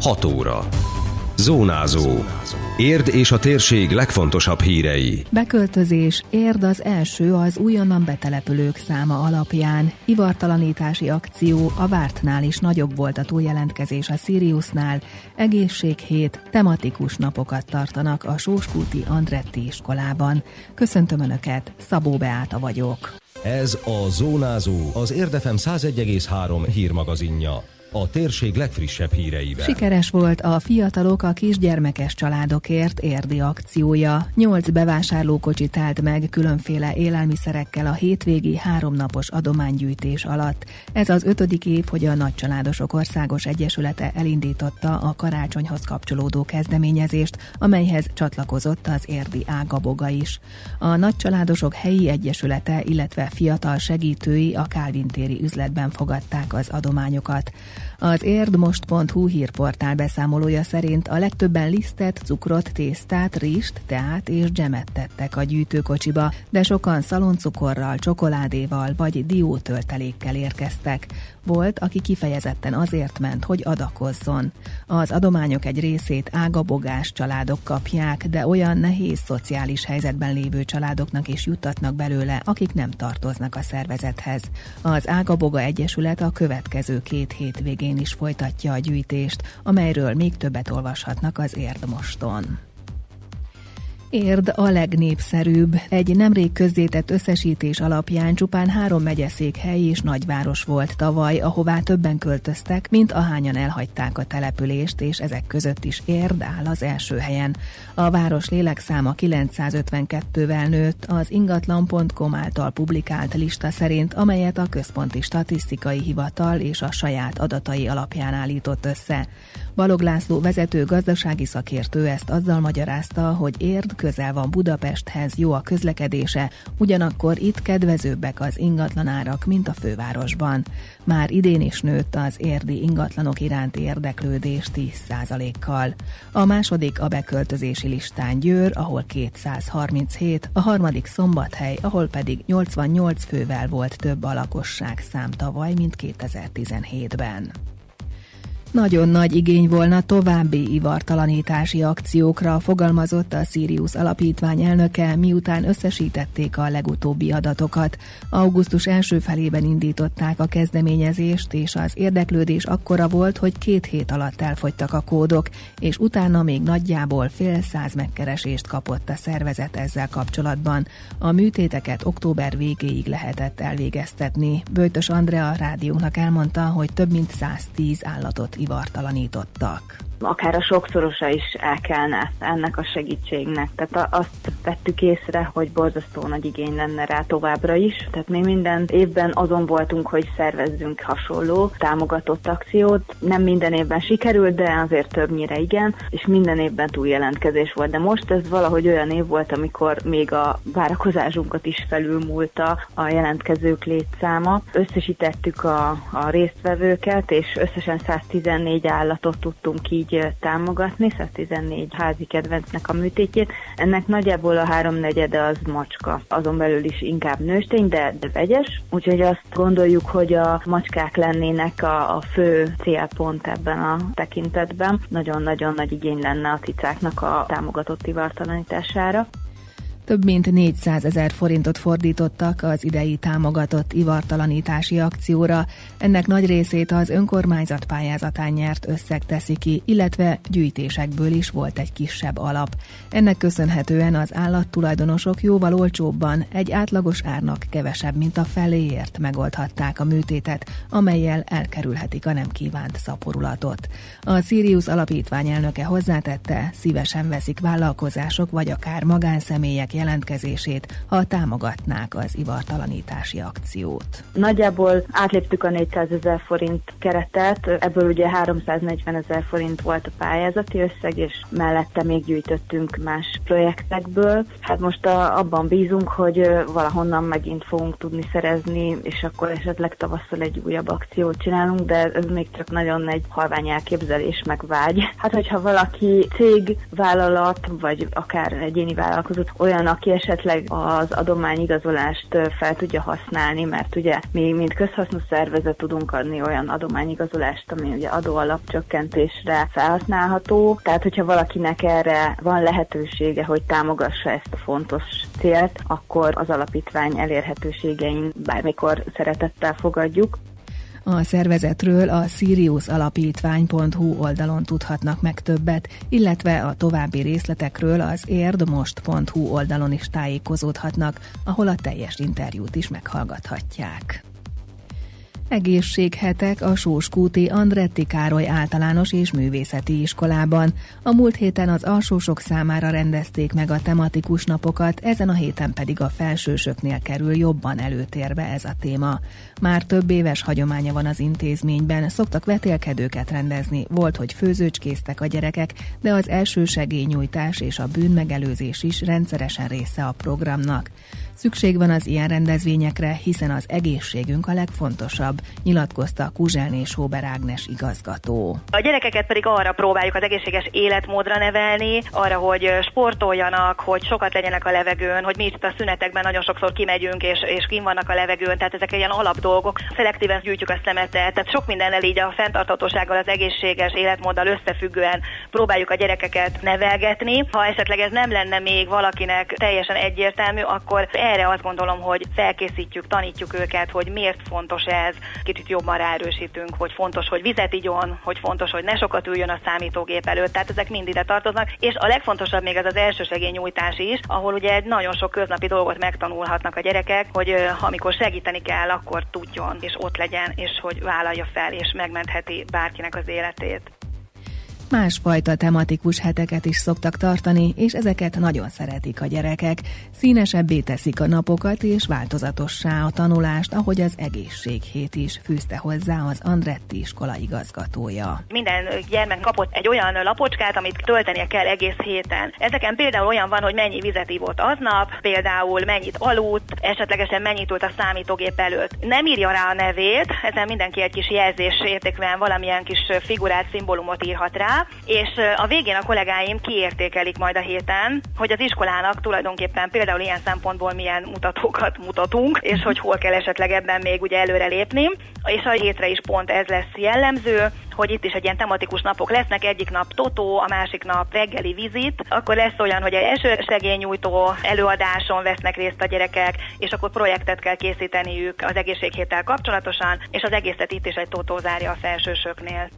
6 óra. Zónázó. Érd és a térség legfontosabb hírei. Beköltözés. Érd az első az újonnan betelepülők száma alapján. Ivartalanítási akció a vártnál is nagyobb volt a túljelentkezés a Siriusnál. Egészséghét, tematikus napokat tartanak a Sóskúti Andretti iskolában. Köszöntöm Önöket, Szabó Beáta vagyok. Ez a Zónázó, az Érdefem 101,3 hírmagazinja a térség legfrissebb híreivel. Sikeres volt a Fiatalok a kisgyermekes családokért érdi akciója. Nyolc bevásárlókocsi állt meg különféle élelmiszerekkel a hétvégi háromnapos adománygyűjtés alatt. Ez az ötödik év, hogy a Nagycsaládosok Országos Egyesülete elindította a karácsonyhoz kapcsolódó kezdeményezést, amelyhez csatlakozott az érdi Ágaboga is. A Nagycsaládosok helyi egyesülete, illetve fiatal segítői a Kálvintéri üzletben fogadták az adományokat. Az érdmost.hu hírportál beszámolója szerint a legtöbben lisztet, cukrot, tésztát, rist, teát és dzsemet tettek a gyűjtőkocsiba, de sokan szaloncukorral, csokoládéval vagy diótöltelékkel érkeztek. Volt, aki kifejezetten azért ment, hogy adakozzon. Az adományok egy részét ágabogás családok kapják, de olyan nehéz szociális helyzetben lévő családoknak is juttatnak belőle, akik nem tartoznak a szervezethez. Az Ágaboga Egyesület a következő két hétvégén is folytatja a gyűjtést, amelyről még többet olvashatnak az Érdmoston. Érd a legnépszerűbb. Egy nemrég közzétett összesítés alapján csupán három megyeszékhely és nagyváros volt tavaly, ahová többen költöztek, mint ahányan elhagyták a települést, és ezek között is Érd áll az első helyen. A város lélekszáma 952-vel nőtt az ingatlan.com által publikált lista szerint, amelyet a Központi Statisztikai Hivatal és a saját adatai alapján állított össze. Balog László vezető gazdasági szakértő ezt azzal magyarázta, hogy Érd közel van Budapesthez, jó a közlekedése, ugyanakkor itt kedvezőbbek az ingatlanárak, mint a fővárosban. Már idén is nőtt az érdi ingatlanok iránti érdeklődés 10%-kal. A második a beköltözési listán Győr, ahol 237, a harmadik Szombathely, ahol pedig 88 fővel volt több a lakosság szám tavaly, mint 2017-ben. Nagyon nagy igény volna további ivartalanítási akciókra, fogalmazott a Sirius alapítvány elnöke, miután összesítették a legutóbbi adatokat. Augusztus első felében indították a kezdeményezést, és az érdeklődés akkora volt, hogy két hét alatt elfogytak a kódok, és utána még nagyjából fél száz megkeresést kapott a szervezet ezzel kapcsolatban. A műtéteket október végéig lehetett elvégeztetni. Bőtös Andrea rádiónak elmondta, hogy több mint 110 állatot ivartalanítottak akár a sokszorosa is elkelne ennek a segítségnek. Tehát azt vettük észre, hogy borzasztó nagy igény lenne rá továbbra is. Tehát mi minden évben azon voltunk, hogy szervezzünk hasonló támogatott akciót. Nem minden évben sikerült, de azért többnyire igen, és minden évben túljelentkezés volt. De most ez valahogy olyan év volt, amikor még a várakozásunkat is felülmúlta a jelentkezők létszáma. Összesítettük a, a résztvevőket, és összesen 114 állatot tudtunk így támogatni, 114 házi kedvencnek a műtétjét. Ennek nagyjából a háromnegyede az macska, azon belül is inkább nőstény, de, de vegyes. Úgyhogy azt gondoljuk, hogy a macskák lennének a, a fő célpont ebben a tekintetben. Nagyon-nagyon nagy igény lenne a cicáknak a támogatott ivartalanítására. Több mint 400 ezer forintot fordítottak az idei támogatott ivartalanítási akcióra. Ennek nagy részét az önkormányzat pályázatán nyert összeg teszi ki, illetve gyűjtésekből is volt egy kisebb alap. Ennek köszönhetően az állattulajdonosok jóval olcsóbban, egy átlagos árnak kevesebb, mint a feléért megoldhatták a műtétet, amelyel elkerülhetik a nem kívánt szaporulatot. A Sirius alapítvány elnöke hozzátette, szívesen veszik vállalkozások vagy akár magánszemélyek jelentkezését, ha támogatnák az ivartalanítási akciót. Nagyjából átléptük a 400 ezer forint keretet, ebből ugye 340 ezer forint volt a pályázati összeg, és mellette még gyűjtöttünk más projektekből. Hát most a, abban bízunk, hogy valahonnan megint fogunk tudni szerezni, és akkor esetleg tavasszal egy újabb akciót csinálunk, de ez még csak nagyon egy halvány elképzelés, meg vágy. Hát, hogyha valaki cég, vállalat, vagy akár egyéni vállalkozó olyan aki esetleg az adományigazolást fel tudja használni, mert ugye mi, mint közhasznú szervezet tudunk adni olyan adományigazolást, ami ugye adóalapcsökkentésre felhasználható. Tehát, hogyha valakinek erre van lehetősége, hogy támogassa ezt a fontos célt, akkor az alapítvány elérhetőségein bármikor szeretettel fogadjuk. A szervezetről a siriusalapítvány.hu oldalon tudhatnak meg többet, illetve a további részletekről az érdmost.hu oldalon is tájékozódhatnak, ahol a teljes interjút is meghallgathatják. Egészséghetek a Sóskúti Andretti Károly általános és művészeti iskolában. A múlt héten az alsósok számára rendezték meg a tematikus napokat, ezen a héten pedig a felsősöknél kerül jobban előtérbe ez a téma. Már több éves hagyománya van az intézményben, szoktak vetélkedőket rendezni, volt, hogy főzőcskéztek a gyerekek, de az első segélynyújtás és a bűnmegelőzés is rendszeresen része a programnak. Szükség van az ilyen rendezvényekre, hiszen az egészségünk a legfontosabb, nyilatkozta Kuzselné Sóber Ágnes igazgató. A gyerekeket pedig arra próbáljuk az egészséges életmódra nevelni, arra, hogy sportoljanak, hogy sokat legyenek a levegőn, hogy mi itt a szünetekben nagyon sokszor kimegyünk és, és kim vannak a levegőn, tehát ezek ilyen alapdolgok. Szelektíven gyűjtjük a szemetet, tehát sok mindennel így a fenntarthatósággal, az egészséges életmóddal összefüggően próbáljuk a gyerekeket nevelgetni. Ha esetleg ez nem lenne még valakinek teljesen egyértelmű, akkor erre azt gondolom, hogy felkészítjük, tanítjuk őket, hogy miért fontos ez, kicsit jobban ráerősítünk, hogy fontos, hogy vizet igyon, hogy fontos, hogy ne sokat üljön a számítógép előtt, tehát ezek mind ide tartoznak, és a legfontosabb még az az első segélynyújtás is, ahol ugye egy nagyon sok köznapi dolgot megtanulhatnak a gyerekek, hogy amikor segíteni kell, akkor tudjon, és ott legyen, és hogy vállalja fel, és megmentheti bárkinek az életét. Másfajta tematikus heteket is szoktak tartani, és ezeket nagyon szeretik a gyerekek. Színesebbé teszik a napokat, és változatossá a tanulást, ahogy az egészséghét is fűzte hozzá az Andretti iskola igazgatója. Minden gyermek kapott egy olyan lapocskát, amit töltenie kell egész héten. Ezeken például olyan van, hogy mennyi vizet ivott aznap, például mennyit aludt, esetlegesen mennyit ült a számítógép előtt. Nem írja rá a nevét, ezen mindenki egy kis jelzés értékűen valamilyen kis figurát, szimbólumot írhat rá, és a végén a kollégáim kiértékelik majd a héten, hogy az iskolának tulajdonképpen például ilyen szempontból milyen mutatókat mutatunk, és hogy hol kell esetleg ebben még ugye előre lépni, és a hétre is pont ez lesz jellemző, hogy itt is egy ilyen tematikus napok lesznek, egyik nap totó, a másik nap reggeli vizit, akkor lesz olyan, hogy egy segélynyújtó előadáson vesznek részt a gyerekek, és akkor projektet kell készíteniük az egészséghéttel kapcsolatosan, és az egészet itt is egy totó zárja a felsősöknél.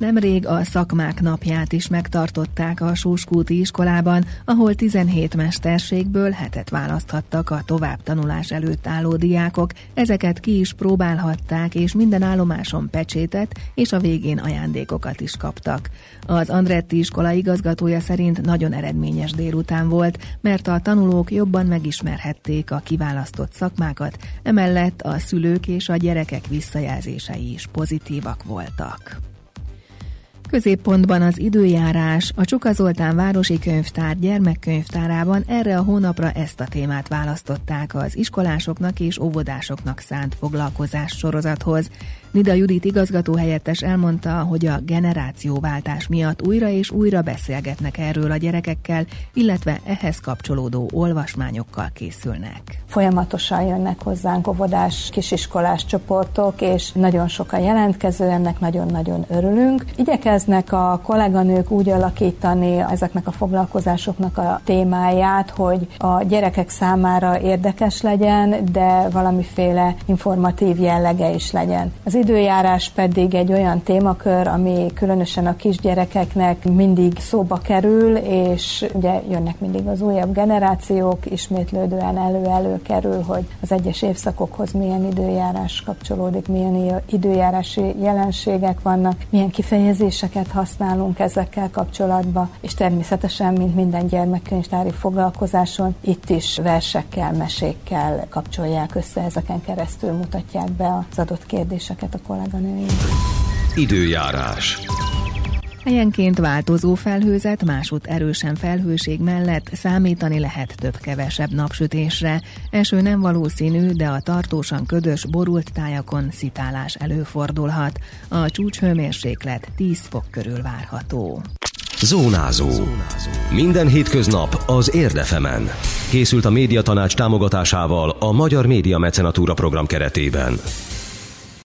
Nemrég a szakmák napját is megtartották a Sóskúti iskolában, ahol 17 mesterségből hetet választhattak a továbbtanulás előtt álló diákok, ezeket ki is próbálhatták, és minden állomáson pecsétet és a végén ajándékokat is kaptak. Az Andretti iskola igazgatója szerint nagyon eredményes délután volt, mert a tanulók jobban megismerhették a kiválasztott szakmákat, emellett a szülők és a gyerekek visszajelzései is pozitívak voltak. Középpontban az időjárás, a Csuka Zoltán Városi Könyvtár gyermekkönyvtárában erre a hónapra ezt a témát választották az iskolásoknak és óvodásoknak szánt foglalkozás sorozathoz. Nida Judit igazgató helyettes elmondta, hogy a generációváltás miatt újra és újra beszélgetnek erről a gyerekekkel, illetve ehhez kapcsolódó olvasmányokkal készülnek. Folyamatosan jönnek hozzánk óvodás, kisiskolás csoportok, és nagyon sok a jelentkező, ennek nagyon-nagyon örülünk. Igyekeznek a kolléganők úgy alakítani ezeknek a foglalkozásoknak a témáját, hogy a gyerekek számára érdekes legyen, de valamiféle informatív jellege is legyen. Az időjárás pedig egy olyan témakör, ami különösen a kisgyerekeknek mindig szóba kerül, és ugye jönnek mindig az újabb generációk, ismétlődően elő-elő kerül, hogy az egyes évszakokhoz milyen időjárás kapcsolódik, milyen időjárási jelenségek vannak, milyen kifejezéseket használunk ezekkel kapcsolatban, és természetesen, mint minden gyermekkönyvtári foglalkozáson, itt is versekkel, mesékkel kapcsolják össze, ezeken keresztül mutatják be az adott kérdéseket a kolléganőim. Időjárás. Helyenként változó felhőzet, másút erősen felhőség mellett számítani lehet több-kevesebb napsütésre. Eső nem valószínű, de a tartósan ködös, borult tájakon szitálás előfordulhat. A csúcshőmérséklet 10 fok körül várható. Zónázó. Minden hétköznap az Érdefemen. Készült a Médiatanács támogatásával a Magyar Média Mecenatúra program keretében.